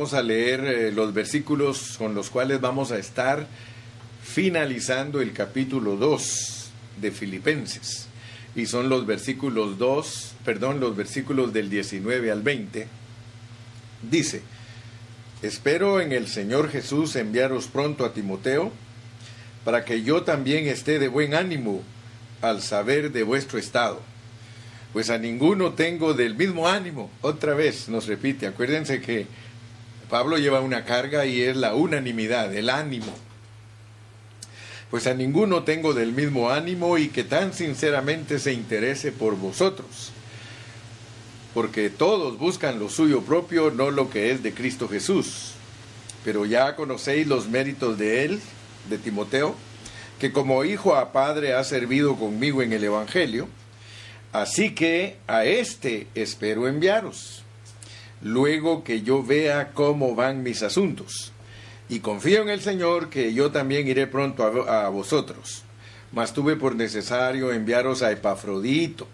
vamos a leer eh, los versículos con los cuales vamos a estar finalizando el capítulo 2 de Filipenses. Y son los versículos 2, perdón, los versículos del 19 al 20. Dice, espero en el Señor Jesús enviaros pronto a Timoteo, para que yo también esté de buen ánimo al saber de vuestro estado. Pues a ninguno tengo del mismo ánimo. Otra vez nos repite, acuérdense que Pablo lleva una carga y es la unanimidad, el ánimo. Pues a ninguno tengo del mismo ánimo y que tan sinceramente se interese por vosotros. Porque todos buscan lo suyo propio, no lo que es de Cristo Jesús. Pero ya conocéis los méritos de él, de Timoteo, que como hijo a padre ha servido conmigo en el Evangelio, así que a éste espero enviaros, luego que yo vea cómo van mis asuntos. Y confío en el Señor que yo también iré pronto a, vosotros. Mas tuve por necesario enviaros a Epafrodito,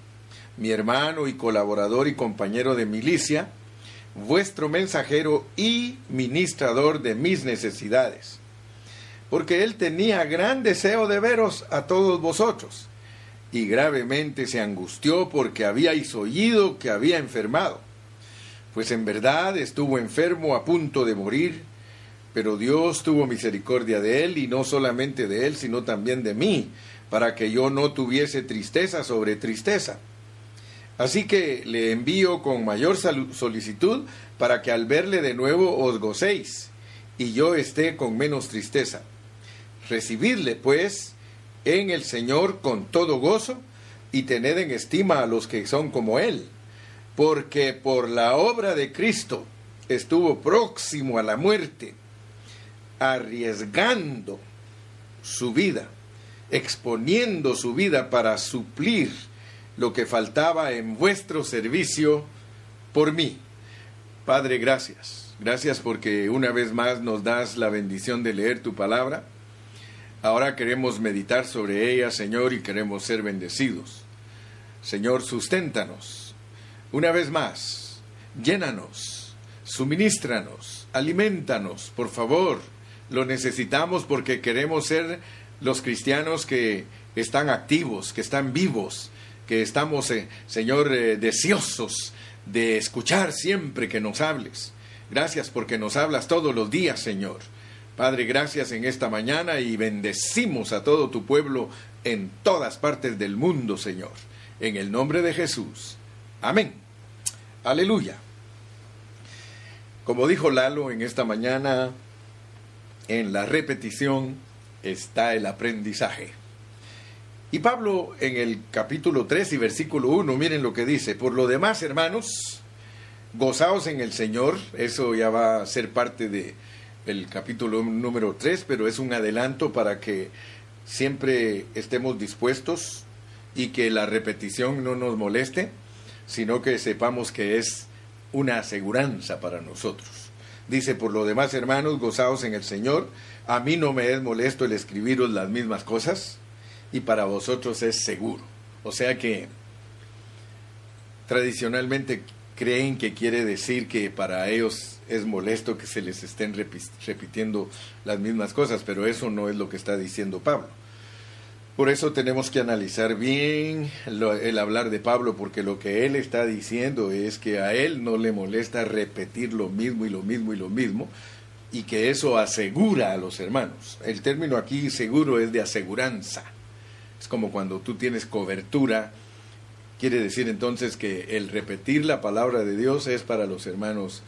mi hermano y colaborador y compañero de milicia, vuestro mensajero y ministrador de mis necesidades porque él tenía gran deseo de veros a todos vosotros, y gravemente se angustió porque habíais oído que había enfermado, pues en verdad estuvo enfermo a punto de morir, pero Dios tuvo misericordia de él, y no solamente de él, sino también de mí, para que yo no tuviese tristeza sobre tristeza. Así que le envío con mayor solicitud para que al verle de nuevo os gocéis, y yo esté con menos tristeza Recibidle, pues, en el Señor con todo gozo y tened en estima a los que son como Él, porque por la obra de Cristo estuvo próximo a la muerte, arriesgando su vida, exponiendo su vida para suplir lo que faltaba en vuestro servicio por mí. Padre, gracias. Gracias porque una vez más nos das la bendición de leer tu palabra Ahora queremos meditar sobre ella, Señor, y queremos ser bendecidos. Señor, susténtanos. Una vez más, llénanos, suministranos, alimentanos, por favor. Lo necesitamos porque queremos ser los cristianos que están activos, que están vivos, que estamos, eh, Señor, eh, deseosos de escuchar siempre que nos hables. Gracias porque nos hablas todos los días, Señor. Padre, gracias en esta mañana y bendecimos a todo tu pueblo en todas partes del mundo, Señor. En el nombre de Jesús. Amén. Aleluya. Como dijo Lalo en esta mañana, en la repetición está el aprendizaje. Y Pablo en el capítulo 3 y versículo 1, miren lo que dice, por lo demás, hermanos, gozaos en el Señor, eso ya va a ser parte de el capítulo número 3, pero es un adelanto para que siempre estemos dispuestos y que la repetición no nos moleste, sino que sepamos que es una aseguranza para nosotros. Dice, por lo demás, hermanos, gozaos en el Señor. A mí no me es molesto el escribiros las mismas cosas y para vosotros es seguro. O sea que tradicionalmente creen que quiere decir que para ellos es molesto que se les estén repitiendo las mismas cosas, pero eso no es lo que está diciendo Pablo. Por eso tenemos que analizar bien el hablar de Pablo, porque lo que él está diciendo es que a él no le molesta repetir lo mismo y lo mismo y lo mismo, y que eso asegura a los hermanos. El término aquí seguro es de aseguranza. Es como cuando tú tienes cobertura, quiere decir entonces que el repetir la palabra de Dios es para los hermanos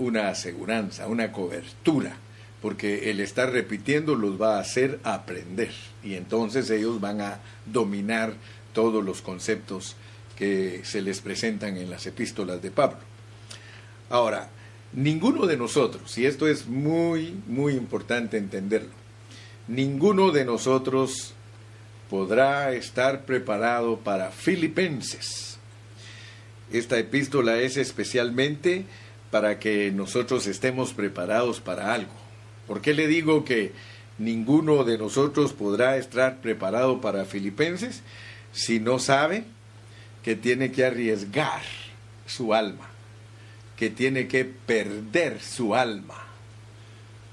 una aseguranza, una cobertura, porque el estar repitiendo los va a hacer aprender y entonces ellos van a dominar todos los conceptos que se les presentan en las epístolas de Pablo. Ahora, ninguno de nosotros, y esto es muy, muy importante entenderlo, ninguno de nosotros podrá estar preparado para Filipenses. Esta epístola es especialmente para que nosotros estemos preparados para algo. ¿Por qué le digo que ninguno de nosotros podrá estar preparado para Filipenses si no sabe que tiene que arriesgar su alma? que tiene que perder su alma.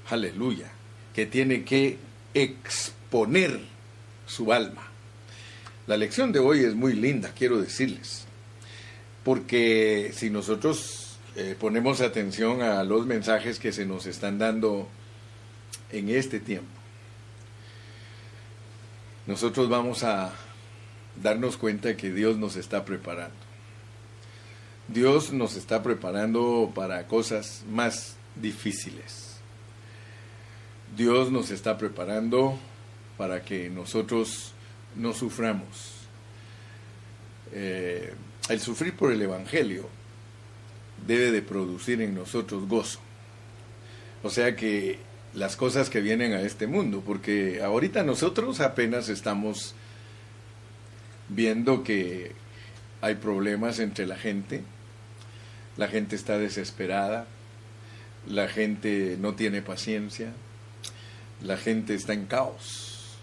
Aleluya. Que tiene que exponer su alma. La lección de hoy es muy linda, quiero decirles. Porque si nosotros eh, ponemos atención a los mensajes que se nos están dando en este tiempo, nosotros vamos a darnos cuenta que Dios nos está preparando. Dios nos está preparando para cosas más difíciles. Dios nos está preparando para que nosotros no suframos. Eh, el sufrir por el Evangelio debe de producir en nosotros gozo. O sea que las cosas que vienen a este mundo, porque ahorita nosotros apenas estamos viendo que hay problemas entre la gente, la gente está desesperada, la gente no tiene paciencia, la gente está en caos.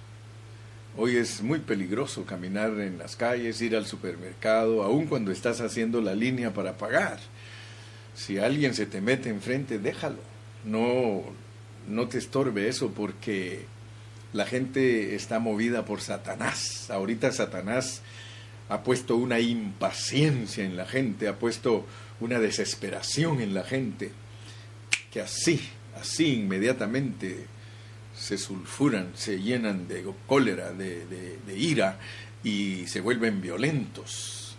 Hoy es muy peligroso caminar en las calles, ir al supermercado, aun cuando estás haciendo la línea para pagar. Si alguien se te mete enfrente, déjalo. No, no te estorbe eso porque la gente está movida por Satanás. Ahorita Satanás ha puesto una impaciencia en la gente, ha puesto una desesperación en la gente, que así, así inmediatamente se sulfuran, se llenan de cólera, de, de, ira y se vuelven violentos.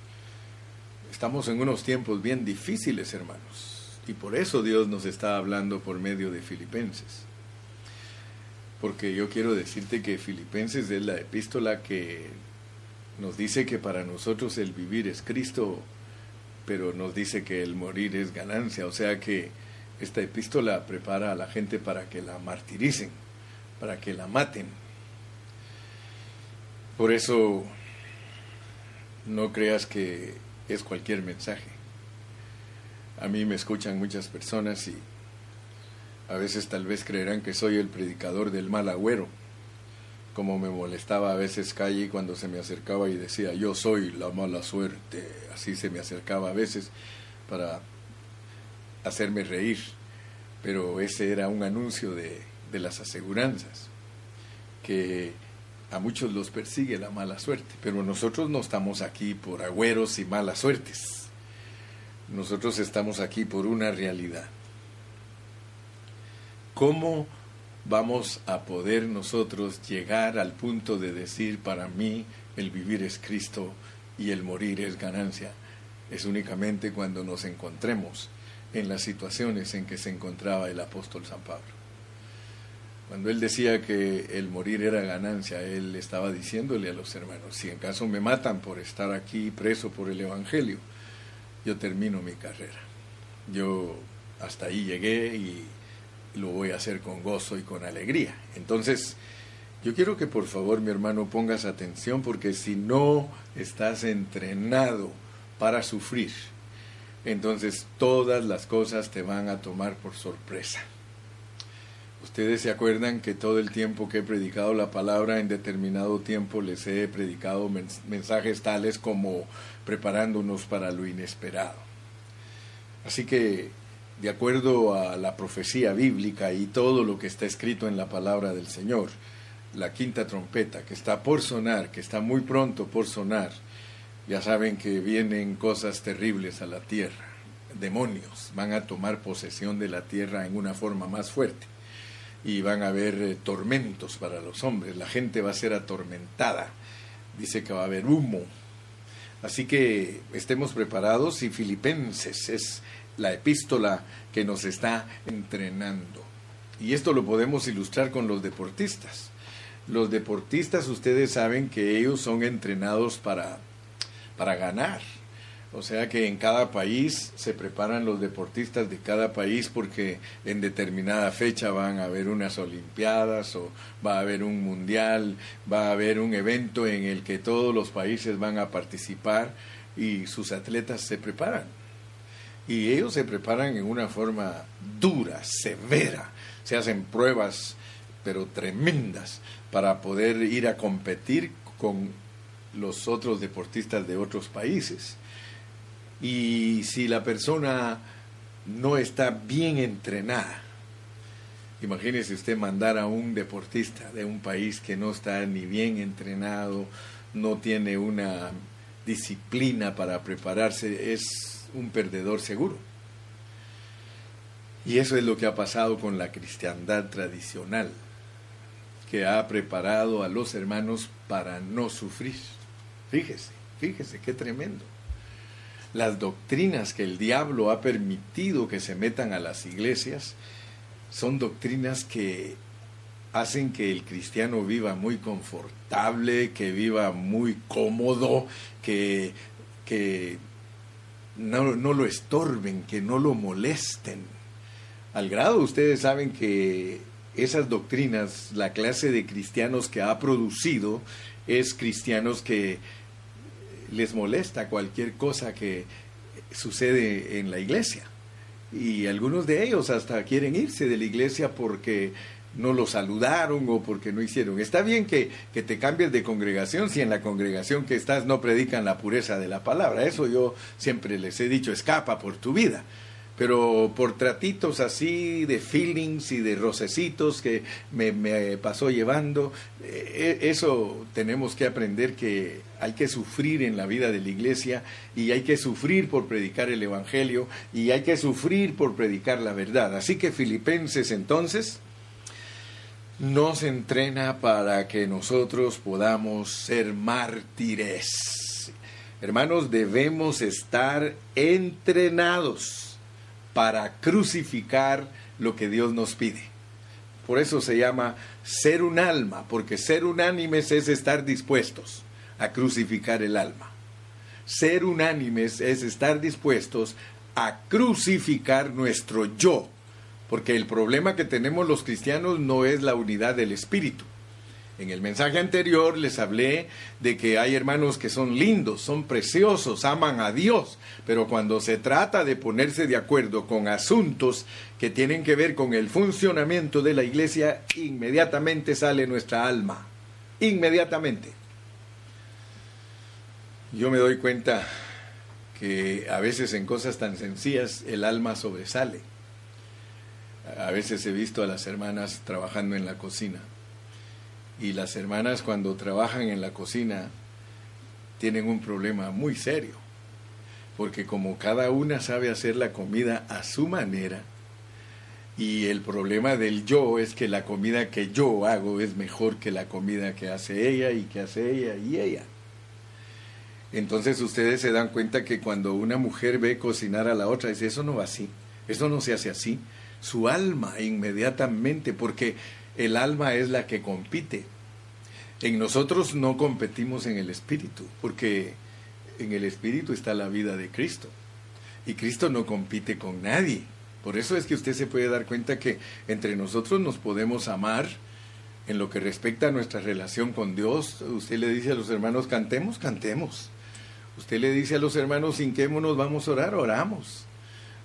Estamos en unos tiempos bien difíciles, hermanos, y por eso Dios nos está hablando por medio de Filipenses. Porque yo quiero decirte que Filipenses es la epístola que nos dice que para nosotros el vivir es Cristo, pero nos dice que el morir es ganancia. O sea que esta epístola prepara a la gente para que la martiricen, para que la maten. Por eso no creas que es cualquier mensaje. A mí me escuchan muchas personas y a veces tal vez creerán que soy el predicador del mal agüero como me molestaba a veces Calle cuando se me acercaba y decía, yo soy la mala suerte, así se me acercaba a veces para hacerme reír, pero ese era un anuncio de, de las aseguranzas, que a muchos los persigue la mala suerte, pero nosotros no estamos aquí por agüeros y malas suertes, nosotros estamos aquí por una realidad. ¿Cómo vamos a poder nosotros llegar al punto de decir, para mí el vivir es Cristo y el morir es ganancia. Es únicamente cuando nos encontremos en las situaciones en que se encontraba el apóstol San Pablo. Cuando él decía que el morir era ganancia, él estaba diciéndole a los hermanos, si en caso me matan por estar aquí preso por el Evangelio, yo termino mi carrera. Yo hasta ahí llegué y lo voy a hacer con gozo y con alegría. Entonces, yo quiero que por favor, mi hermano, pongas atención porque si no estás entrenado para sufrir, entonces todas las cosas te van a tomar por sorpresa. Ustedes se acuerdan que todo el tiempo que he predicado la palabra en determinado tiempo les he predicado mensajes tales como preparándonos para lo inesperado. Así que de acuerdo a la profecía bíblica y todo lo que está escrito en la palabra del Señor, la quinta trompeta que está por sonar, que está muy pronto por sonar, ya saben que vienen cosas terribles a la tierra, demonios van a tomar posesión de la tierra en una forma más fuerte y van a haber eh, tormentos para los hombres, la gente va a ser atormentada, dice que va a haber humo. Así que estemos preparados y Filipenses es la epístola que nos está entrenando. Y esto lo podemos ilustrar con los deportistas. Los deportistas, ustedes saben que ellos son entrenados para, para ganar. O sea que en cada país se preparan los deportistas de cada país porque en determinada fecha van a haber unas olimpiadas o va a haber un mundial, va a haber un evento en el que todos los países van a participar y sus atletas se preparan y ellos se preparan en una forma dura, severa, se hacen pruebas pero tremendas para poder ir a competir con los otros deportistas de otros países. Y si la persona no está bien entrenada. Imagínese usted mandar a un deportista de un país que no está ni bien entrenado, no tiene una disciplina para prepararse, es un perdedor seguro. Y eso es lo que ha pasado con la cristiandad tradicional, que ha preparado a los hermanos para no sufrir. Fíjese, fíjese, qué tremendo. Las doctrinas que el diablo ha permitido que se metan a las iglesias son doctrinas que hacen que el cristiano viva muy confortable, que viva muy cómodo, que, que no, no lo estorben, que no lo molesten. Al grado ustedes saben que esas doctrinas, la clase de cristianos que ha producido es cristianos que les molesta cualquier cosa que sucede en la iglesia. Y algunos de ellos hasta quieren irse de la iglesia porque no lo saludaron o porque no hicieron. Está bien que, que, te cambies de congregación si en la congregación que estás no predican la pureza de la palabra. Eso yo siempre les he dicho, escapa por tu vida pero por tratitos así de feelings y de rocecitos que me, pasó llevando, eh, eso tenemos que aprender que hay que sufrir en la vida de la iglesia y hay que sufrir por predicar el Evangelio y hay que sufrir por predicar la verdad. Así que Filipenses entonces nos entrena para que nosotros podamos ser mártires. Hermanos, debemos estar entrenados para crucificar lo que Dios nos pide. Por eso se llama ser un alma, porque ser unánimes es estar dispuestos a crucificar el alma. Ser unánimes es estar dispuestos a crucificar nuestro yo, porque el problema que tenemos los cristianos no es la unidad del espíritu, en el mensaje anterior les hablé de que hay hermanos que son lindos, son preciosos, aman a Dios, pero cuando se trata de ponerse de acuerdo con asuntos que tienen que ver con el funcionamiento de la iglesia, inmediatamente sale nuestra alma. Inmediatamente. Yo me doy cuenta que a veces en cosas tan sencillas el alma sobresale. A veces he visto a las hermanas trabajando en la cocina y las hermanas cuando trabajan en la cocina tienen un problema muy serio, porque como cada una sabe hacer la comida a su manera, y el problema del yo es que la comida que yo hago es mejor que la comida que hace ella y que hace ella y ella. Entonces ustedes se dan cuenta que cuando una mujer ve cocinar a la otra, dice, eso no va así, eso no se hace así. Su alma inmediatamente, porque el alma es la que compite. En nosotros no competimos en el espíritu, porque en el espíritu está la vida de Cristo. Y Cristo no compite con nadie. Por eso es que usted se puede dar cuenta que entre nosotros nos podemos amar en lo que respecta a nuestra relación con Dios. Usted le dice a los hermanos, cantemos, cantemos. Usted le dice a los hermanos, hinquémonos, vamos a orar, oramos.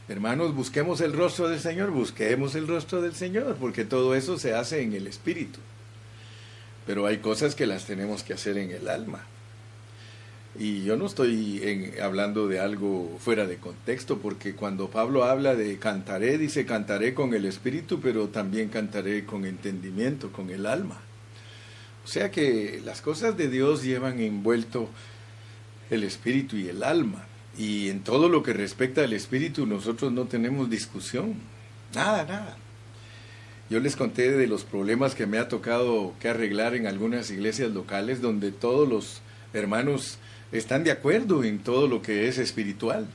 Hermanos, busquemos el rostro del Señor, busquemos el rostro del Señor, porque todo eso se hace en el Espíritu. Pero hay cosas que las tenemos que hacer en el alma. Y yo no estoy hablando de algo fuera de contexto, porque cuando Pablo habla de cantaré, dice cantaré con el Espíritu, pero también cantaré con entendimiento, con el alma. O sea que las cosas de Dios llevan envuelto el Espíritu y el alma. Y en todo lo que respecta al espíritu nosotros no tenemos discusión. Nada, nada. Yo les conté de los problemas que me ha tocado que arreglar en algunas iglesias locales donde todos los hermanos están de acuerdo en todo lo que es espiritual.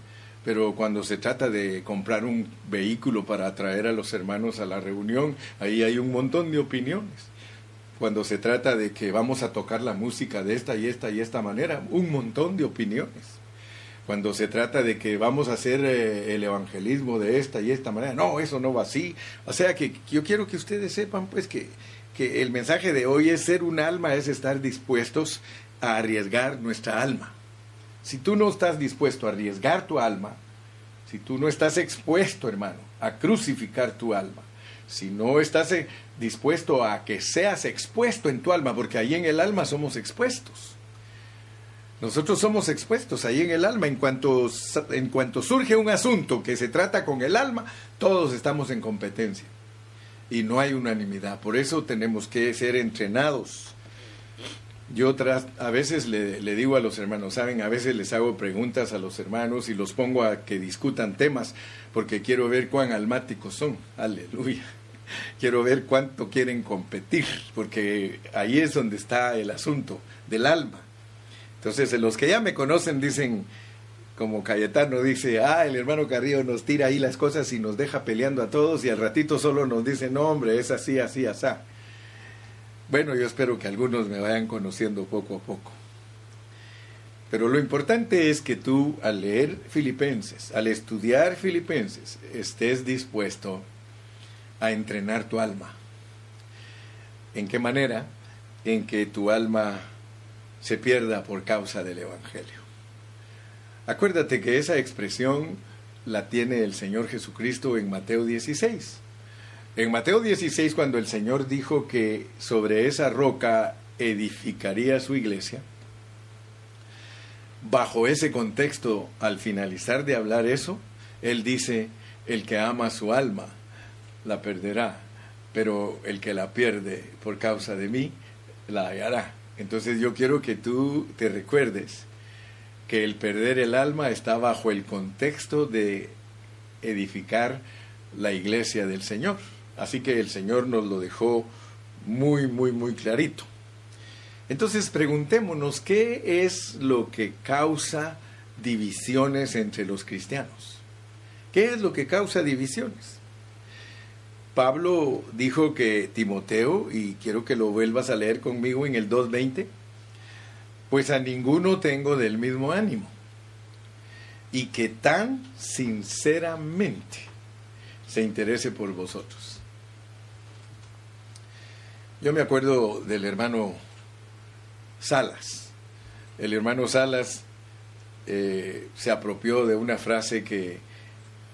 Pero cuando se trata de comprar un vehículo para atraer a los hermanos a la reunión, ahí hay un montón de opiniones. Cuando se trata de que vamos a tocar la música de esta y esta y esta manera, un montón de opiniones cuando se trata de que vamos a hacer eh, el evangelismo de esta y esta manera. No, eso no va así. O sea que yo quiero que ustedes sepan pues que, que el mensaje de hoy es ser un alma, es estar dispuestos a arriesgar nuestra alma. Si tú no estás dispuesto a arriesgar tu alma, si tú no estás expuesto, hermano, a crucificar tu alma, si no estás eh, dispuesto a que seas expuesto en tu alma, porque ahí en el alma somos expuestos Nosotros somos expuestos ahí en el alma. En cuanto, en cuanto surge un asunto que se trata con el alma, todos estamos en competencia. Y no hay unanimidad. Por eso tenemos que ser entrenados. Yo a veces le, le, digo a los hermanos, saben, a veces les hago preguntas a los hermanos y los pongo a que discutan temas porque quiero ver cuán almáticos son. Aleluya. Quiero ver cuánto quieren competir, porque ahí es donde está el asunto del alma. Entonces, los que ya me conocen dicen, como Cayetano dice, ah, el hermano Carrillo nos tira ahí las cosas y nos deja peleando a todos y al ratito solo nos dice, no hombre, es así, así, así. Bueno, yo espero que algunos me vayan conociendo poco a poco. Pero lo importante es que tú al leer Filipenses, al estudiar Filipenses, estés dispuesto a entrenar tu alma. ¿En qué manera? En que tu alma se pierda por causa del Evangelio. Acuérdate que esa expresión la tiene el Señor Jesucristo en Mateo 16. En Mateo 16, cuando el Señor dijo que sobre esa roca edificaría su iglesia, bajo ese contexto, al finalizar de hablar eso, Él dice, el que ama su alma la perderá, pero el que la pierde por causa de mí, la hallará. Entonces yo quiero que tú te recuerdes que el perder el alma está bajo el contexto de edificar la iglesia del Señor. Así que el Señor nos lo dejó muy, muy, muy clarito. Entonces preguntémonos qué es lo que causa divisiones entre los cristianos. ¿Qué es lo que causa divisiones? Pablo dijo que Timoteo, y quiero que lo vuelvas a leer conmigo en el 2.20, pues a ninguno tengo del mismo ánimo, y que tan sinceramente se interese por vosotros. Yo me acuerdo del hermano Salas. El hermano Salas eh, se apropió de una frase que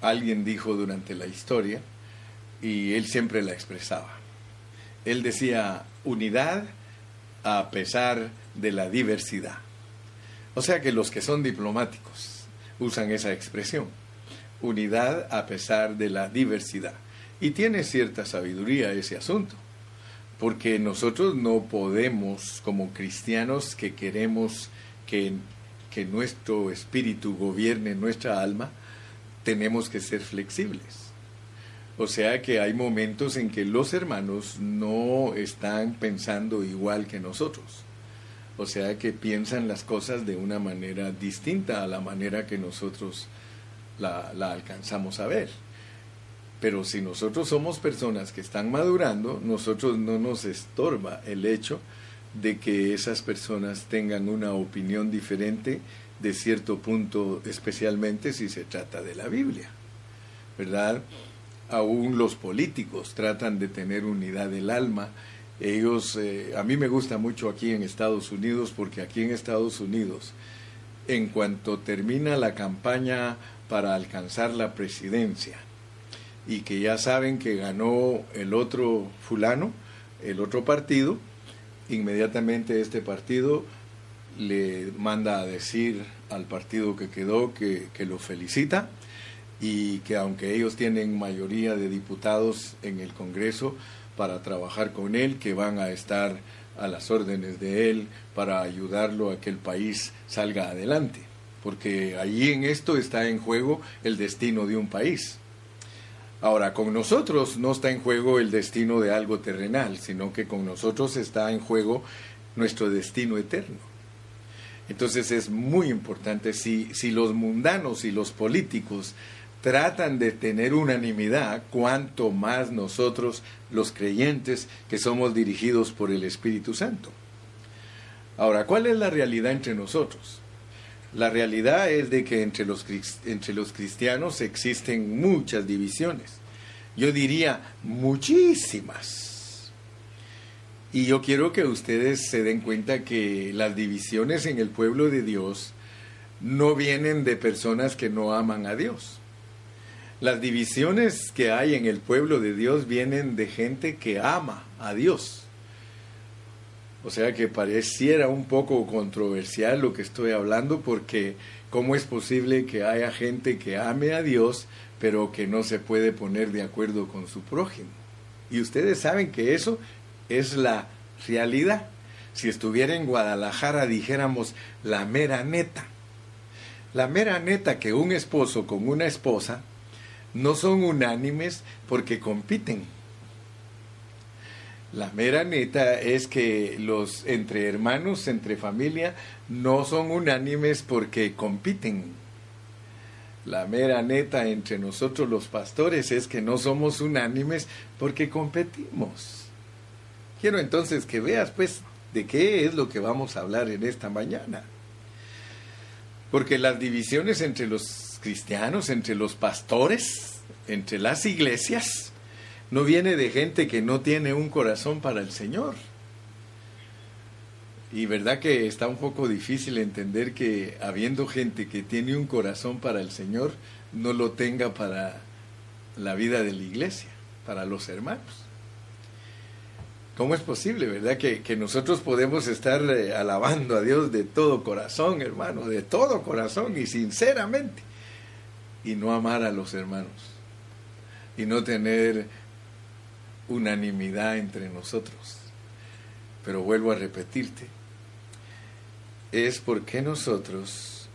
alguien dijo durante la historia, y él siempre la expresaba. Él decía unidad a pesar de la diversidad. O sea que los que son diplomáticos usan esa expresión, unidad a pesar de la diversidad. Y tiene cierta sabiduría ese asunto, porque nosotros no podemos, como cristianos que queremos que, nuestro espíritu gobierne nuestra alma, tenemos que ser flexibles o sea que hay momentos en que los hermanos no están pensando igual que nosotros. O sea que piensan las cosas de una manera distinta a la manera que nosotros la, alcanzamos a ver. Pero si nosotros somos personas que están madurando, nosotros no nos estorba el hecho de que esas personas tengan una opinión diferente de cierto punto, especialmente si se trata de la Biblia. ¿Verdad? Aún los políticos tratan de tener unidad del alma. Ellos, eh, a mí me gusta mucho aquí en Estados Unidos porque aquí en Estados Unidos, en cuanto termina la campaña para alcanzar la presidencia y que ya saben que ganó el otro fulano, el otro partido, inmediatamente este partido le manda a decir al partido que quedó que, que lo felicita y que aunque ellos tienen mayoría de diputados en el Congreso para trabajar con él, que van a estar a las órdenes de él para ayudarlo a que el país salga adelante, porque allí en esto está en juego el destino de un país. Ahora, con nosotros no está en juego el destino de algo terrenal, sino que con nosotros está en juego nuestro destino eterno. Entonces es muy importante si, si los mundanos y los políticos tratan de tener unanimidad, cuanto más nosotros los creyentes que somos dirigidos por el Espíritu Santo. Ahora, ¿cuál es la realidad entre nosotros? La realidad es de que entre los, entre los cristianos existen muchas divisiones. Yo diría muchísimas. Y yo quiero que ustedes se den cuenta que las divisiones en el pueblo de Dios no vienen de personas que no aman a Dios las divisiones que hay en el pueblo de Dios vienen de gente que ama a Dios. O sea que pareciera un poco controversial lo que estoy hablando porque ¿cómo es posible que haya gente que ame a Dios pero que no se puede poner de acuerdo con su prójimo? Y ustedes saben que eso es la realidad. Si estuviera en Guadalajara dijéramos la mera neta. La mera neta que un esposo con una esposa no son unánimes porque compiten. La mera neta es que los entre hermanos, entre familia, no son unánimes porque compiten. La mera neta entre nosotros los pastores es que no somos unánimes porque competimos. Quiero entonces que veas pues de qué es lo que vamos a hablar en esta mañana. Porque las divisiones entre los cristianos, entre los pastores, entre las iglesias, no viene de gente que no tiene un corazón para el Señor. Y verdad que está un poco difícil entender que habiendo gente que tiene un corazón para el Señor, no lo tenga para la vida de la iglesia, para los hermanos. ¿Cómo es posible, verdad? Que, nosotros podemos estar eh, alabando a Dios de todo corazón, hermano, de todo corazón y sinceramente, y no amar a los hermanos, y no tener unanimidad entre nosotros. Pero vuelvo a repetirte, es porque nosotros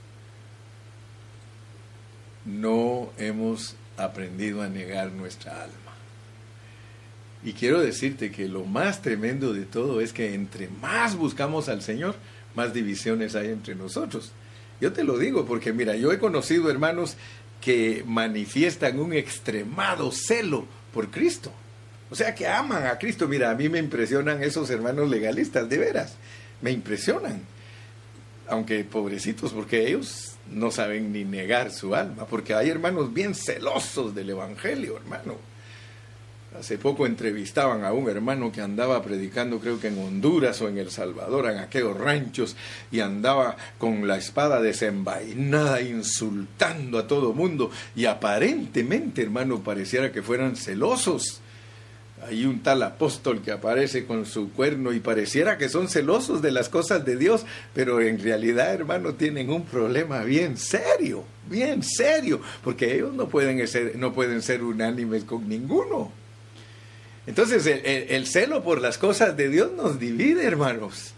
no hemos aprendido a negar nuestra alma. Y quiero decirte que lo más tremendo de todo es que entre más buscamos al Señor, más divisiones hay entre nosotros. Yo te lo digo porque mira, yo he conocido hermanos que manifiestan un extremado celo por Cristo. O sea, que aman a Cristo. Mira, a mí me impresionan esos hermanos legalistas, de veras. Me impresionan. Aunque pobrecitos, porque ellos no saben ni negar su alma. Porque hay hermanos bien celosos del Evangelio, hermano Hace poco entrevistaban a un hermano que andaba predicando, creo que en Honduras o en El Salvador, en aquellos ranchos, y andaba con la espada desenvainada, insultando a todo mundo, y aparentemente, hermano, pareciera que fueran celosos. Hay un tal apóstol que aparece con su cuerno y pareciera que son celosos de las cosas de Dios, pero en realidad, hermano, tienen un problema bien serio, bien serio, porque ellos no pueden ser, no pueden ser unánimes con ninguno. Entonces el, celo por las cosas de Dios nos divide, hermanos.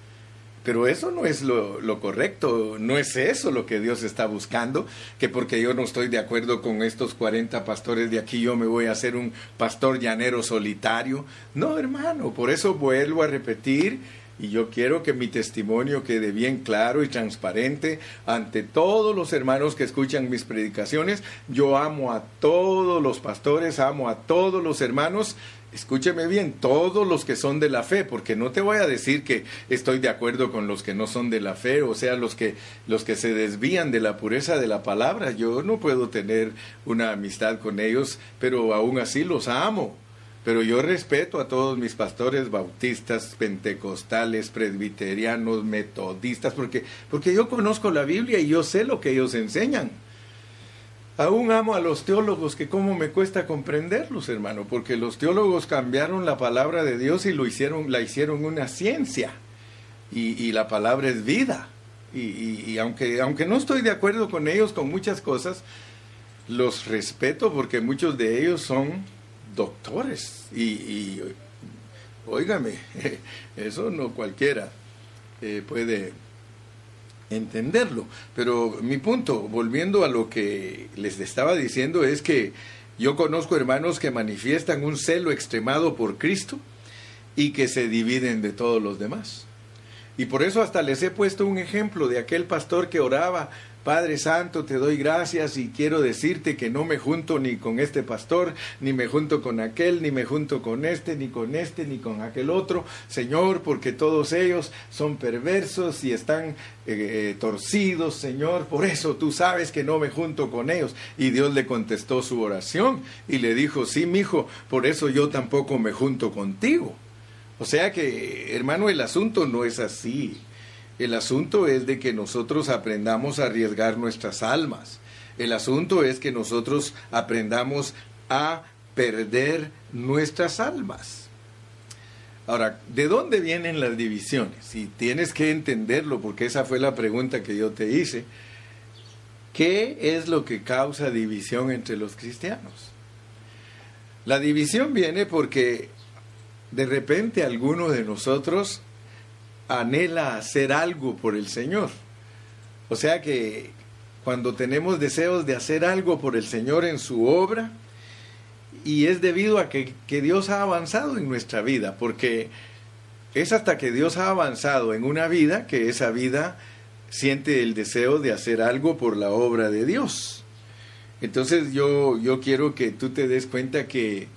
Pero eso no es lo, lo, correcto, no es eso lo que Dios está buscando, que porque yo no estoy de acuerdo con estos 40 pastores de aquí, yo me voy a hacer un pastor llanero solitario. No, hermano, por eso vuelvo a repetir, y yo quiero que mi testimonio quede bien claro y transparente ante todos los hermanos que escuchan mis predicaciones. Yo amo a todos los pastores, amo a todos los hermanos, escúcheme bien, todos los que son de la fe, porque no te voy a decir que estoy de acuerdo con los que no son de la fe, o sea, los que, los que se desvían de la pureza de la palabra. Yo no puedo tener una amistad con ellos, pero aún así los amo. Pero yo respeto a todos mis pastores bautistas, pentecostales, presbiterianos, metodistas, porque, porque yo conozco la Biblia y yo sé lo que ellos enseñan. Aún amo a los teólogos que cómo me cuesta comprenderlos, hermano, porque los teólogos cambiaron la palabra de Dios y lo hicieron, la hicieron una ciencia. Y, la palabra es vida. Y, aunque, aunque no estoy de acuerdo con ellos con muchas cosas, los respeto porque muchos de ellos son doctores. Y, óigame, eso no cualquiera eh, puede entenderlo. Pero mi punto, volviendo a lo que les estaba diciendo, es que yo conozco hermanos que manifiestan un celo extremado por Cristo y que se dividen de todos los demás. Y por eso hasta les he puesto un ejemplo de aquel pastor que oraba Padre Santo, te doy gracias y quiero decirte que no me junto ni con este pastor, ni me junto con aquel, ni me junto con este, ni con este, ni con aquel otro, Señor, porque todos ellos son perversos y están eh, eh, torcidos, Señor, por eso tú sabes que no me junto con ellos. Y Dios le contestó su oración y le dijo, sí, mi hijo, por eso yo tampoco me junto contigo. O sea que, hermano, el asunto no es así. El asunto es de que nosotros aprendamos a arriesgar nuestras almas. El asunto es que nosotros aprendamos a perder nuestras almas. Ahora, ¿de dónde vienen las divisiones? Y tienes que entenderlo porque esa fue la pregunta que yo te hice. ¿Qué es lo que causa división entre los cristianos? La división viene porque de repente alguno de nosotros anhela hacer algo por el Señor. O sea que cuando tenemos deseos de hacer algo por el Señor en su obra, y es debido a que, Dios ha avanzado en nuestra vida, porque es hasta que Dios ha avanzado en una vida que esa vida siente el deseo de hacer algo por la obra de Dios. Entonces yo, yo quiero que tú te des cuenta que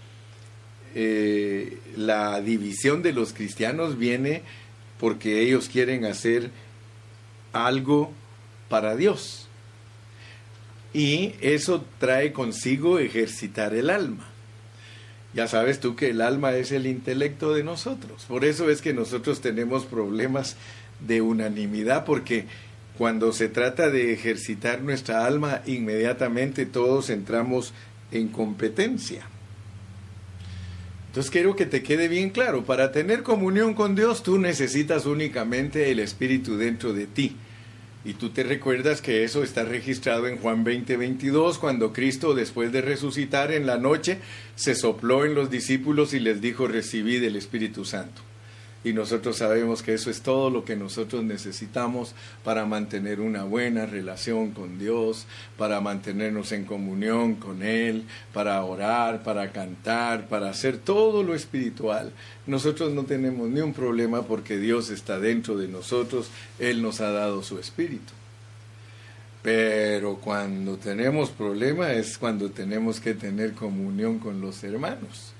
eh, la división de los cristianos viene porque ellos quieren hacer algo para Dios. Y eso trae consigo ejercitar el alma. Ya sabes tú que el alma es el intelecto de nosotros. Por eso es que nosotros tenemos problemas de unanimidad, porque cuando se trata de ejercitar nuestra alma, inmediatamente todos entramos en competencia. Entonces quiero que te quede bien claro, para tener comunión con Dios tú necesitas únicamente el Espíritu dentro de ti. Y tú te recuerdas que eso está registrado en Juan 20, 22, cuando Cristo, después de resucitar en la noche, se sopló en los discípulos y les dijo, recibid el Espíritu Santo. Y nosotros sabemos que eso es todo lo que nosotros necesitamos para mantener una buena relación con Dios, para mantenernos en comunión con Él, para orar, para cantar, para hacer todo lo espiritual. Nosotros no tenemos ni un problema porque Dios está dentro de nosotros, Él nos ha dado su espíritu. Pero cuando tenemos problema es cuando tenemos que tener comunión con los hermanos.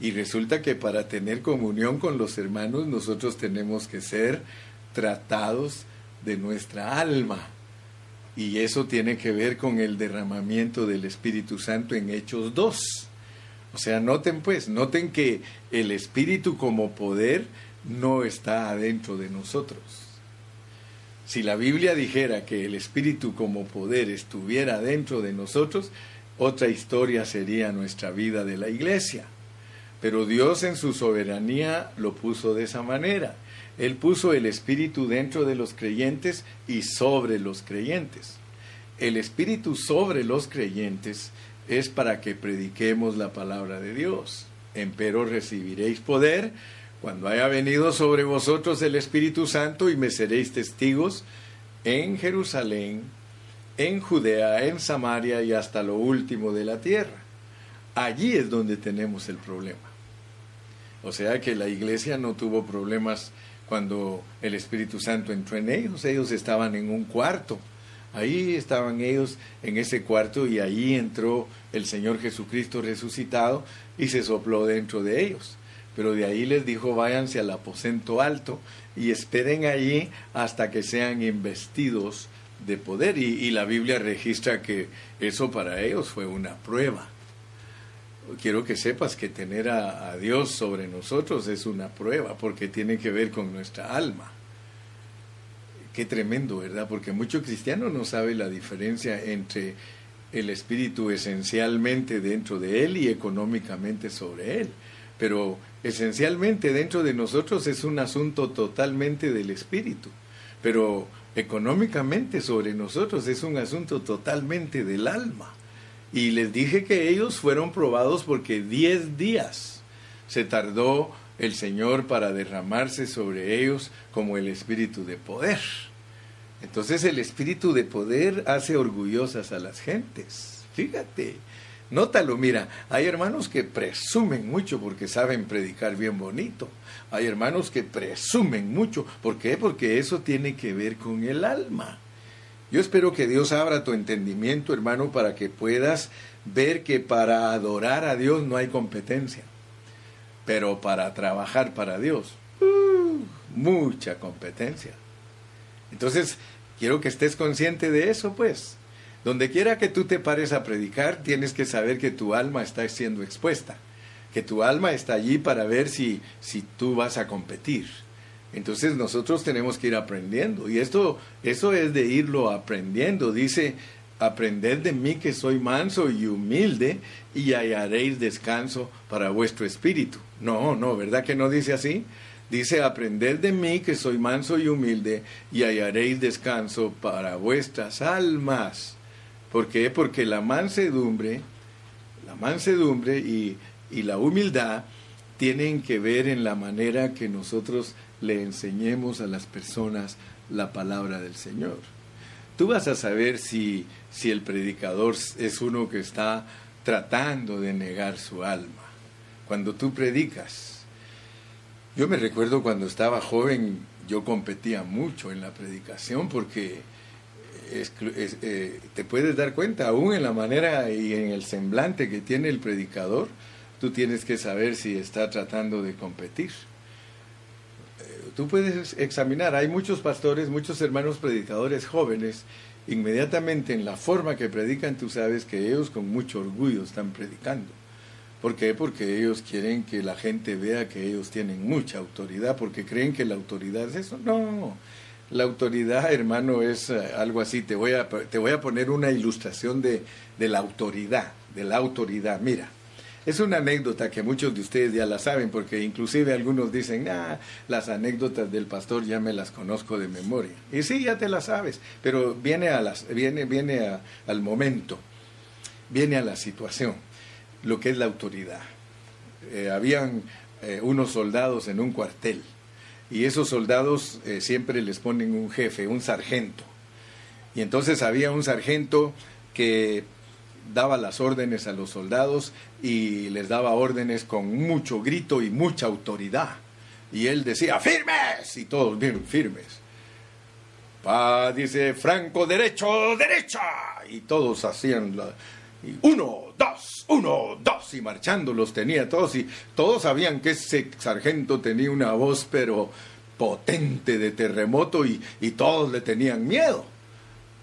Y resulta que para tener comunión con los hermanos nosotros tenemos que ser tratados de nuestra alma. Y eso tiene que ver con el derramamiento del Espíritu Santo en Hechos 2. O sea, noten pues, noten que el Espíritu como poder no está adentro de nosotros. Si la Biblia dijera que el Espíritu como poder estuviera dentro de nosotros, otra historia sería nuestra vida de la iglesia. Pero Dios en su soberanía lo puso de esa manera. Él puso el Espíritu dentro de los creyentes y sobre los creyentes. El Espíritu sobre los creyentes es para que prediquemos la palabra de Dios. Empero recibiréis poder cuando haya venido sobre vosotros el Espíritu Santo y me seréis testigos en Jerusalén, en Judea, en Samaria y hasta lo último de la tierra. Allí es donde tenemos el problema. O sea que la iglesia no tuvo problemas cuando el Espíritu Santo entró en ellos. Ellos estaban en un cuarto. Ahí estaban ellos en ese cuarto y ahí entró el Señor Jesucristo resucitado y se sopló dentro de ellos. Pero de ahí les dijo, váyanse al aposento alto y esperen allí hasta que sean investidos de poder. Y, y la Biblia registra que eso para ellos fue una prueba quiero que sepas que tener a, Dios sobre nosotros es una prueba porque tiene que ver con nuestra alma. Qué tremendo, ¿verdad? Porque mucho cristiano no sabe la diferencia entre el espíritu esencialmente dentro de él y económicamente sobre él. Pero esencialmente dentro de nosotros es un asunto totalmente del espíritu. Pero económicamente sobre nosotros es un asunto totalmente del alma. Y les dije que ellos fueron probados porque diez días se tardó el Señor para derramarse sobre ellos como el espíritu de poder. Entonces el espíritu de poder hace orgullosas a las gentes. Fíjate, nótalo, mira, hay hermanos que presumen mucho porque saben predicar bien bonito. Hay hermanos que presumen mucho. ¿Por qué? Porque eso tiene que ver con el alma. Yo espero que Dios abra tu entendimiento, hermano, para que puedas ver que para adorar a Dios no hay competencia, pero para trabajar para Dios, uh, mucha competencia. Entonces, quiero que estés consciente de eso, pues. Donde quiera que tú te pares a predicar, tienes que saber que tu alma está siendo expuesta, que tu alma está allí para ver si, si tú vas a competir. Entonces nosotros tenemos que ir aprendiendo y esto eso es de irlo aprendiendo. Dice aprended de mí que soy manso y humilde y hallaréis descanso para vuestro espíritu. No, no, ¿verdad que no dice así? Dice, aprended de mí que soy manso y humilde y hallaréis descanso para vuestras almas. ¿Por qué? Porque la mansedumbre, la mansedumbre y, y la humildad tienen que ver en la manera que nosotros le enseñemos a las personas la palabra del Señor. Tú vas a saber si, si el predicador es uno que está tratando de negar su alma. Cuando tú predicas, yo me recuerdo cuando estaba joven, yo competía mucho en la predicación porque eh, te puedes dar cuenta, aún en la manera y en el semblante que tiene el predicador, tú tienes que saber si está tratando de competir tú puedes examinar, hay muchos pastores, muchos hermanos predicadores jóvenes, inmediatamente en la forma que predican, tú sabes que ellos con mucho orgullo están predicando. ¿Por qué? Porque ellos quieren que la gente vea que ellos tienen mucha autoridad, porque creen que la autoridad es eso. No, la autoridad, hermano, es eh, algo así. Te voy a, te voy a poner una ilustración de, de la autoridad, de la autoridad. Mira, es una anécdota que muchos de ustedes ya la saben, porque inclusive algunos dicen, ah, las anécdotas del pastor ya me las conozco de memoria. Y sí, ya te las sabes, pero viene, a las, viene, viene al momento, viene a la situación, lo que es la autoridad. Eh, habían eh, unos soldados en un cuartel, y esos soldados eh, siempre les ponen un jefe, un sargento. Y entonces había un sargento que daba las órdenes a los soldados y les daba órdenes con mucho grito y mucha autoridad. Y él decía, firmes, y todos bien firmes. Pa, dice, Franco, derecho, derecha. Y todos hacían la, uno, dos, uno, dos, y marchando los tenía todos, y todos sabían que ese sargento tenía una voz, pero potente de terremoto, y, y todos le tenían miedo.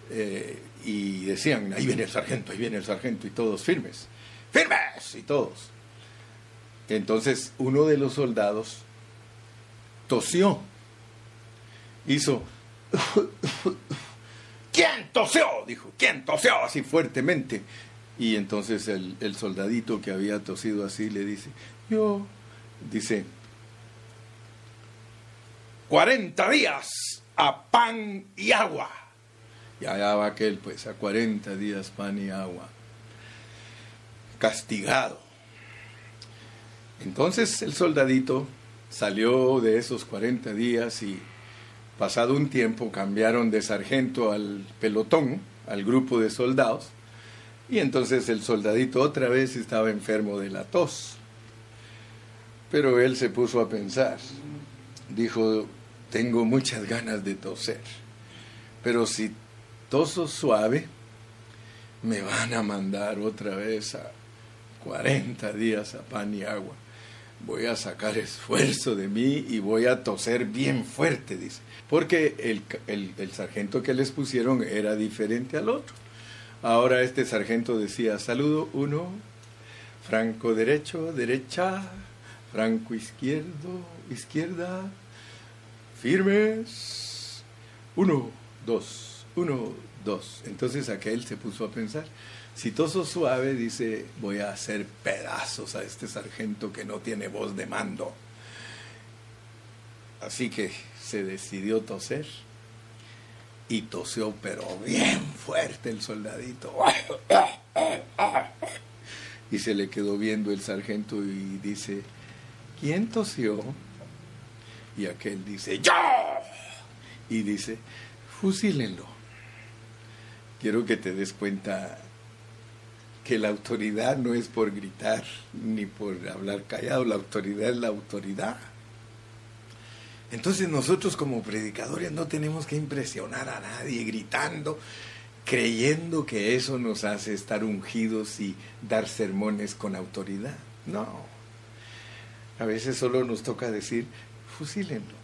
Eh, y decían, ahí viene el sargento, ahí viene el sargento, y todos firmes, firmes, y todos. Entonces uno de los soldados tosió, hizo, ¿quién tosió? Dijo, ¿quién tosió? Así fuertemente. Y entonces el, el soldadito que había tosido así le dice, yo, dice, 40 días a pan y agua. Y allá va aquel, pues, a 40 días pan y agua, castigado. Entonces el soldadito salió de esos 40 días y pasado un tiempo cambiaron de sargento al pelotón, al grupo de soldados, y entonces el soldadito otra vez estaba enfermo de la tos. Pero él se puso a pensar, dijo, tengo muchas ganas de toser, pero si toso suave, me van a mandar otra vez a 40 días a pan y agua. Voy a sacar esfuerzo de mí y voy a toser bien fuerte, dice. Porque el, el sargento que les pusieron era diferente al otro. Ahora este sargento decía, saludo uno, franco derecho, derecha, franco izquierdo, izquierda, firmes, uno, dos, uno, dos. Entonces aquel se puso a pensar, si toso suave, dice, voy a hacer pedazos a este sargento que no tiene voz de mando. Así que se decidió toser y tosió, pero bien fuerte el soldadito. Y se le quedó viendo el sargento y dice, ¿quién tosió? Y aquel dice, yo. Y dice, fusílenlo quiero que te des cuenta que la autoridad no es por gritar ni por hablar callado, la autoridad es la autoridad. Entonces nosotros como predicadores no tenemos que impresionar a nadie gritando, creyendo que eso nos hace estar ungidos y dar sermones con autoridad. No. A veces solo nos toca decir, fusílenlo.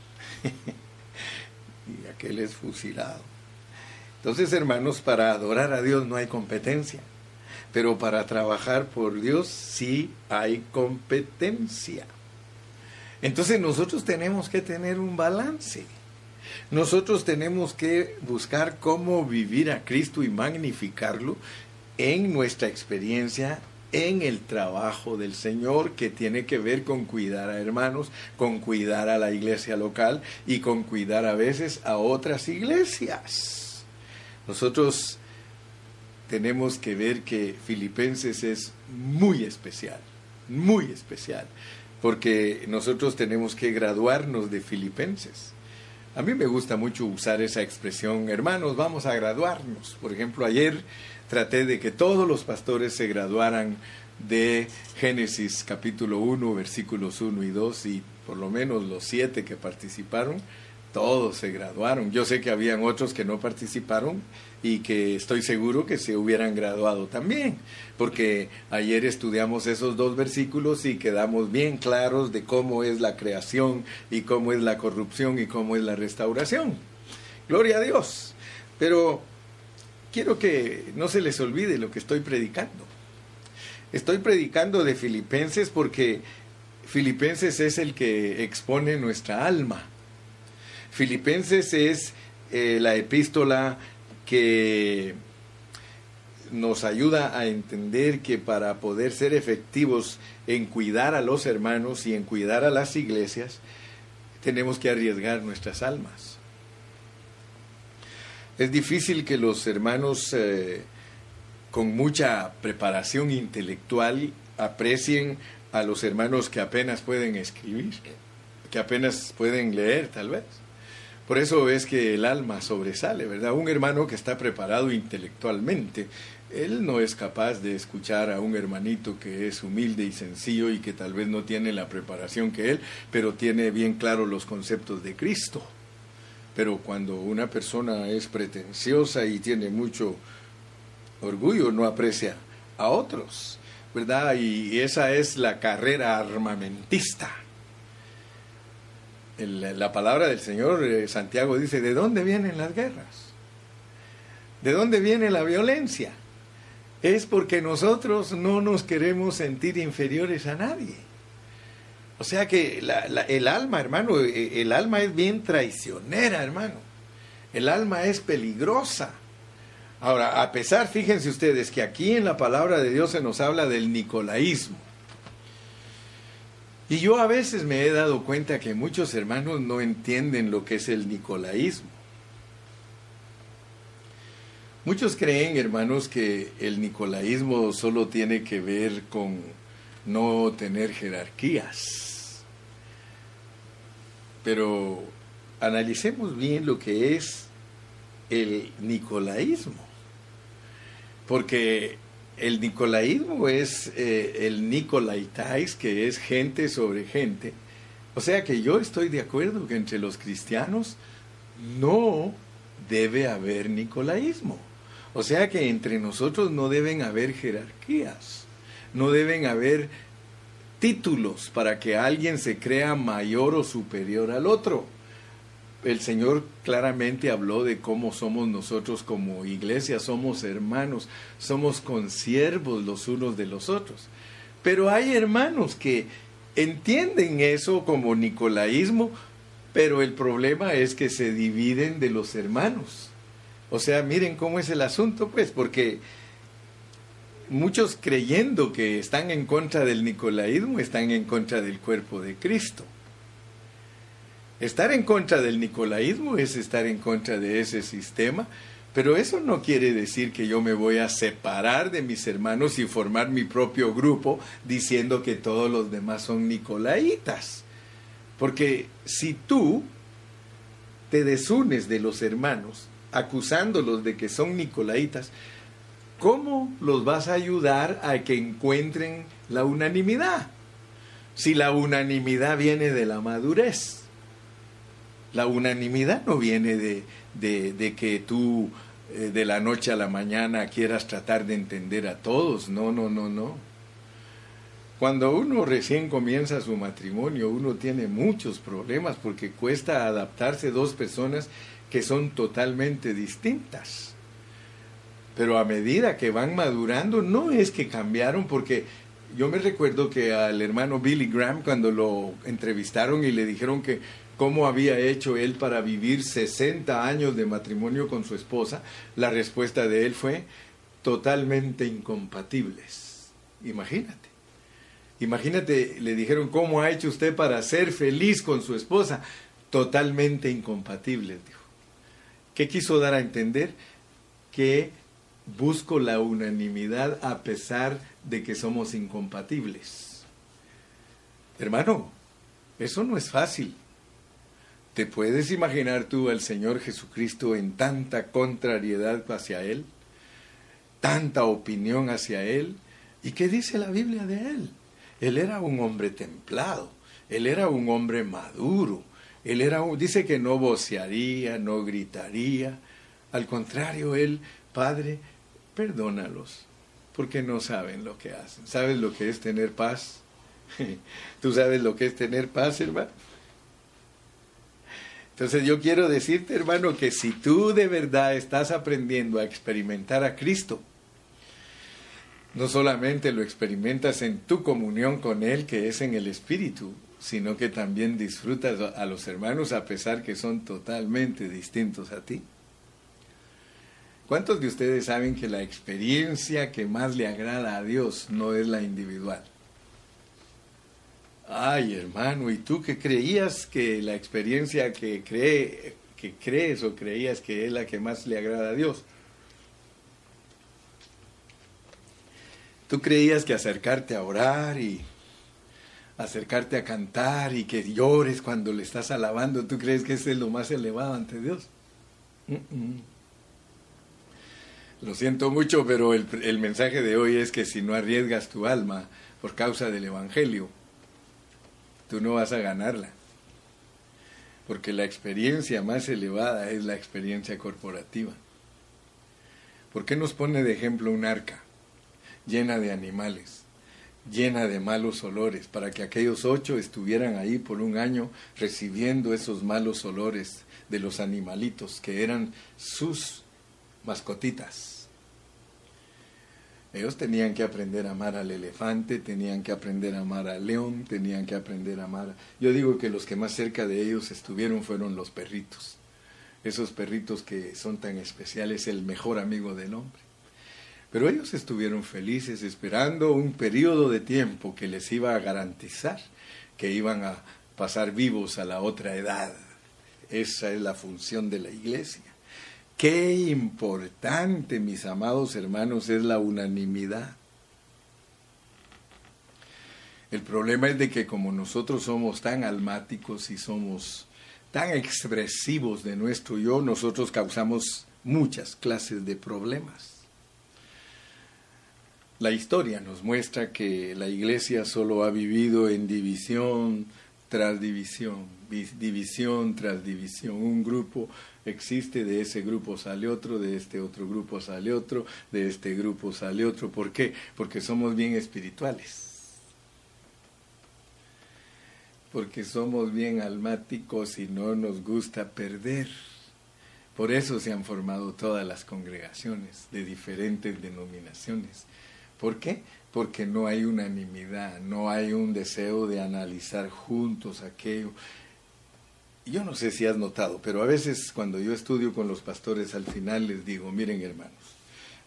y aquel es fusilado. Entonces, hermanos, para adorar a Dios no hay competencia, pero para trabajar por Dios sí hay competencia. Entonces nosotros tenemos que tener un balance. Nosotros tenemos que buscar cómo vivir a Cristo y magnificarlo en nuestra experiencia en el trabajo del Señor que tiene que ver con cuidar a hermanos, con cuidar a la iglesia local y con cuidar a veces a otras iglesias. Nosotros tenemos que ver que Filipenses es muy especial, muy especial, porque nosotros tenemos que graduarnos de Filipenses. A mí me gusta mucho usar esa expresión, hermanos, vamos a graduarnos. Por ejemplo, ayer traté de que todos los pastores se graduaran de Génesis capítulo 1, versículos 1 y 2, y por lo menos los siete que participaron, todos se graduaron. Yo sé que habían otros que no participaron y que estoy seguro que se hubieran graduado también, porque ayer estudiamos esos dos versículos y quedamos bien claros de cómo es la creación y cómo es la corrupción y cómo es la restauración. Gloria a Dios. Pero quiero que no se les olvide lo que estoy predicando. Estoy predicando de Filipenses porque Filipenses es el que expone nuestra alma. Filipenses es eh, la epístola que nos ayuda a entender que para poder ser efectivos en cuidar a los hermanos y en cuidar a las iglesias, tenemos que arriesgar nuestras almas. Es difícil que los hermanos eh, con mucha preparación intelectual aprecien a los hermanos que apenas pueden escribir, que apenas pueden leer tal vez. Por eso es que el alma sobresale, ¿verdad? Un hermano que está preparado intelectualmente, él no es capaz de escuchar a un hermanito que es humilde y sencillo y que tal vez no tiene la preparación que él, pero tiene bien claro los conceptos de Cristo. Pero cuando una persona es pretenciosa y tiene mucho orgullo, no aprecia a otros, ¿verdad? Y esa es la carrera armamentista la palabra del Señor, eh, Santiago dice, ¿de dónde vienen las guerras? ¿De dónde viene la violencia? Es porque nosotros no nos queremos sentir inferiores a nadie. O sea que el alma, hermano, eh, el alma es bien traicionera, hermano. El alma es peligrosa. Ahora, a pesar, fíjense ustedes, que aquí en la palabra de Dios se nos habla del nicolaísmo. Y yo a veces me he dado cuenta que muchos hermanos no entienden lo que es el nicolaísmo. Muchos creen, hermanos, que el nicolaísmo solo tiene que ver con no tener jerarquías. Pero analicemos bien lo que es el nicolaísmo. Porque el nicolaísmo es eh, el nicolaitais, que es gente sobre gente. O sea que yo estoy de acuerdo que entre los cristianos no debe haber nicolaísmo. O sea que entre nosotros no deben haber jerarquías, no deben haber títulos para que alguien se crea mayor o superior al otro el Señor claramente habló de cómo somos nosotros como iglesia, somos hermanos, somos consiervos los unos de los otros. Pero hay hermanos que entienden eso como nicolaísmo, pero el problema es que se dividen de los hermanos. O sea, miren cómo es el asunto, pues, porque muchos creyendo que están en contra del nicolaísmo están en contra del cuerpo de Cristo. Estar en contra del nicolaísmo es estar en contra de ese sistema, pero eso no quiere decir que yo me voy a separar de mis hermanos y formar mi propio grupo diciendo que todos los demás son nicolaitas. Porque si tú te desunes de los hermanos acusándolos de que son nicolaitas, ¿cómo los vas a ayudar a que encuentren la unanimidad? Si la unanimidad viene de la madurez. La unanimidad no viene de, de, que tú eh, de la noche a la mañana quieras tratar de entender a todos. No, no, no, no. Cuando uno recién comienza su matrimonio, uno tiene muchos problemas porque cuesta adaptarse dos personas que son totalmente distintas. Pero a medida que van madurando, no es que cambiaron porque yo me recuerdo que al hermano Billy Graham cuando lo entrevistaron y le dijeron que cómo había hecho él para vivir 60 años de matrimonio con su esposa, la respuesta de él fue totalmente incompatibles. Imagínate. Imagínate, le dijeron, ¿cómo ha hecho usted para ser feliz con su esposa? Totalmente incompatibles, dijo. ¿Qué quiso dar a entender? Que busco la unanimidad a pesar de que somos incompatibles. Hermano, eso no es fácil. ¿Te puedes imaginar tú al Señor Jesucristo en tanta contrariedad hacia Él? ¿Tanta opinión hacia Él? ¿Y qué dice la Biblia de Él? Él era un hombre templado, Él era un hombre maduro, Él era dice que no vocearía, no gritaría. Al contrario, Él, Padre, perdónalos, porque no saben lo que hacen. ¿Sabes lo que es tener paz? ¿Tú sabes lo que es tener paz, hermano? Entonces yo quiero decirte, hermano, que si tú de verdad estás aprendiendo a experimentar a Cristo, no solamente lo experimentas en tu comunión con Él, que es en el Espíritu, sino que también disfrutas a los hermanos a pesar que son totalmente distintos a ti. ¿Cuántos de ustedes saben que la experiencia que más le agrada a Dios no es la individual? Ay, hermano, ¿y tú qué creías que la experiencia que, cree, que crees o creías que es la que más le agrada a Dios? ¿Tú creías que acercarte a orar y acercarte a cantar y que llores cuando le estás alabando, tú crees que ese es lo más elevado ante Dios? Lo siento mucho, pero el, el mensaje de hoy es que si no arriesgas tu alma por causa del Evangelio, tú no vas a ganarla. Porque la experiencia más elevada es la experiencia corporativa. ¿Por qué nos pone de ejemplo un arca llena de animales, llena de malos olores, para que aquellos ocho estuvieran ahí por un año recibiendo esos malos olores de los animalitos que eran sus mascotitas? Ellos tenían que aprender a amar al elefante, tenían que aprender a amar al león, tenían que aprender a amar. Yo digo que los que más cerca de ellos estuvieron fueron los perritos. Esos perritos que son tan especiales, el mejor amigo del hombre. Pero ellos estuvieron felices esperando un periodo de tiempo que les iba a garantizar que iban a pasar vivos a la otra edad. Esa es la función de la iglesia. Qué importante, mis amados hermanos, es la unanimidad. El problema es de que como nosotros somos tan almáticos y somos tan expresivos de nuestro yo, nosotros causamos muchas clases de problemas. La historia nos muestra que la iglesia solo ha vivido en división tras división, división tras división. Un grupo existe, de ese grupo sale otro, de este otro grupo sale otro, de este grupo sale otro. ¿Por qué? Porque somos bien espirituales. Porque somos bien almáticos y no nos gusta perder. Por eso se han formado todas las congregaciones de diferentes denominaciones. ¿Por qué? Porque no hay unanimidad, no hay un deseo de analizar juntos aquello yo no sé si has notado, pero a veces cuando yo estudio con los pastores al final les digo, miren hermanos,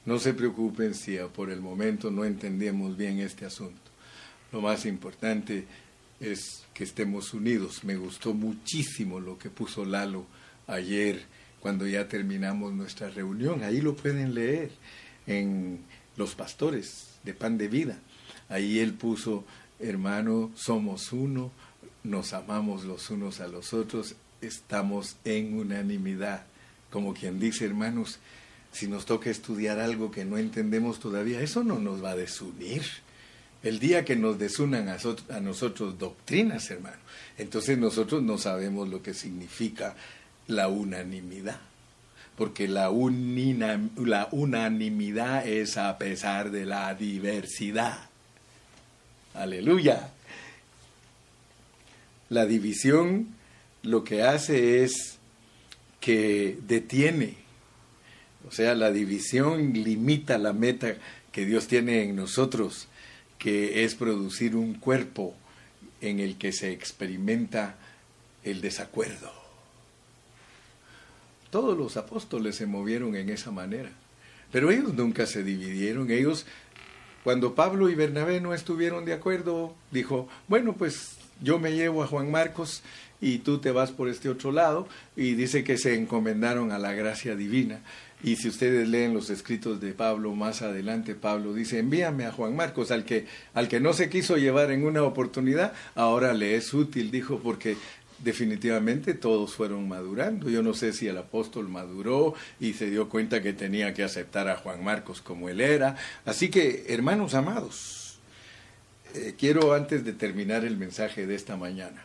no se preocupen si por el momento no entendemos bien este asunto. Lo más importante es que estemos unidos. Me gustó muchísimo lo que puso Lalo ayer cuando ya terminamos nuestra reunión. Ahí lo pueden leer en Los Pastores de Pan de Vida. Ahí él puso, hermano, somos uno, nos amamos los unos a los otros, estamos en unanimidad. Como quien dice, hermanos, si nos toca estudiar algo que no entendemos todavía, eso no nos va a desunir. El día que nos desunan a, nosotros doctrinas, hermano, entonces nosotros no sabemos lo que significa la unanimidad. Porque la, la unanimidad es a pesar de la diversidad. Aleluya. La división lo que hace es que detiene, o sea, la división limita la meta que Dios tiene en nosotros, que es producir un cuerpo en el que se experimenta el desacuerdo. Todos los apóstoles se movieron en esa manera, pero ellos nunca se dividieron, ellos cuando Pablo y Bernabé no estuvieron de acuerdo, dijo, bueno, pues yo me llevo a Juan Marcos y tú te vas por este otro lado, y dice que se encomendaron a la gracia divina. Y si ustedes leen los escritos de Pablo más adelante, Pablo dice, envíame a Juan Marcos, al que, al que no se quiso llevar en una oportunidad, ahora le es útil, dijo, porque definitivamente todos fueron madurando. Yo no sé si el apóstol maduró y se dio cuenta que tenía que aceptar a Juan Marcos como él era. Así que, hermanos amados, eh, quiero antes de terminar el mensaje de esta mañana,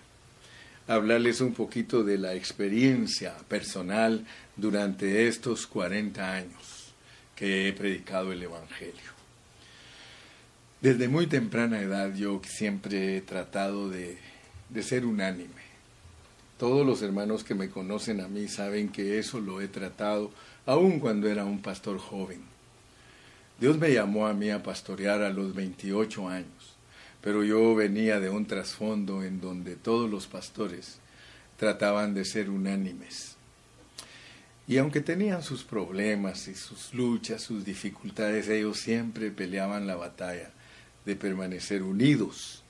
hablarles un poquito de la experiencia personal durante estos 40 años que he predicado el Evangelio. Desde muy temprana edad yo siempre he tratado de, de ser unánime todos los hermanos que me conocen a mí saben que eso lo he tratado aun cuando era un pastor joven. Dios me llamó a mí a pastorear a los 28 años, pero yo venía de un trasfondo en donde todos los pastores trataban de ser unánimes. Y aunque tenían sus problemas y sus luchas, sus dificultades, ellos siempre peleaban la batalla de permanecer unidos.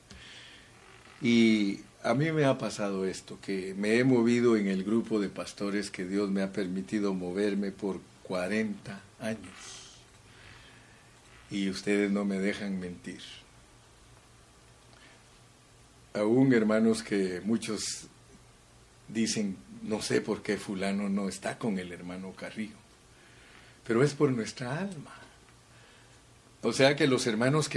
Y a mí me ha pasado esto, que me he movido en el grupo de pastores que Dios me ha permitido moverme por 40 años. Y ustedes no me dejan mentir. Aún hermanos que muchos dicen, no sé por qué fulano no está con el hermano Carrillo, pero es por nuestra alma. O sea que los hermanos que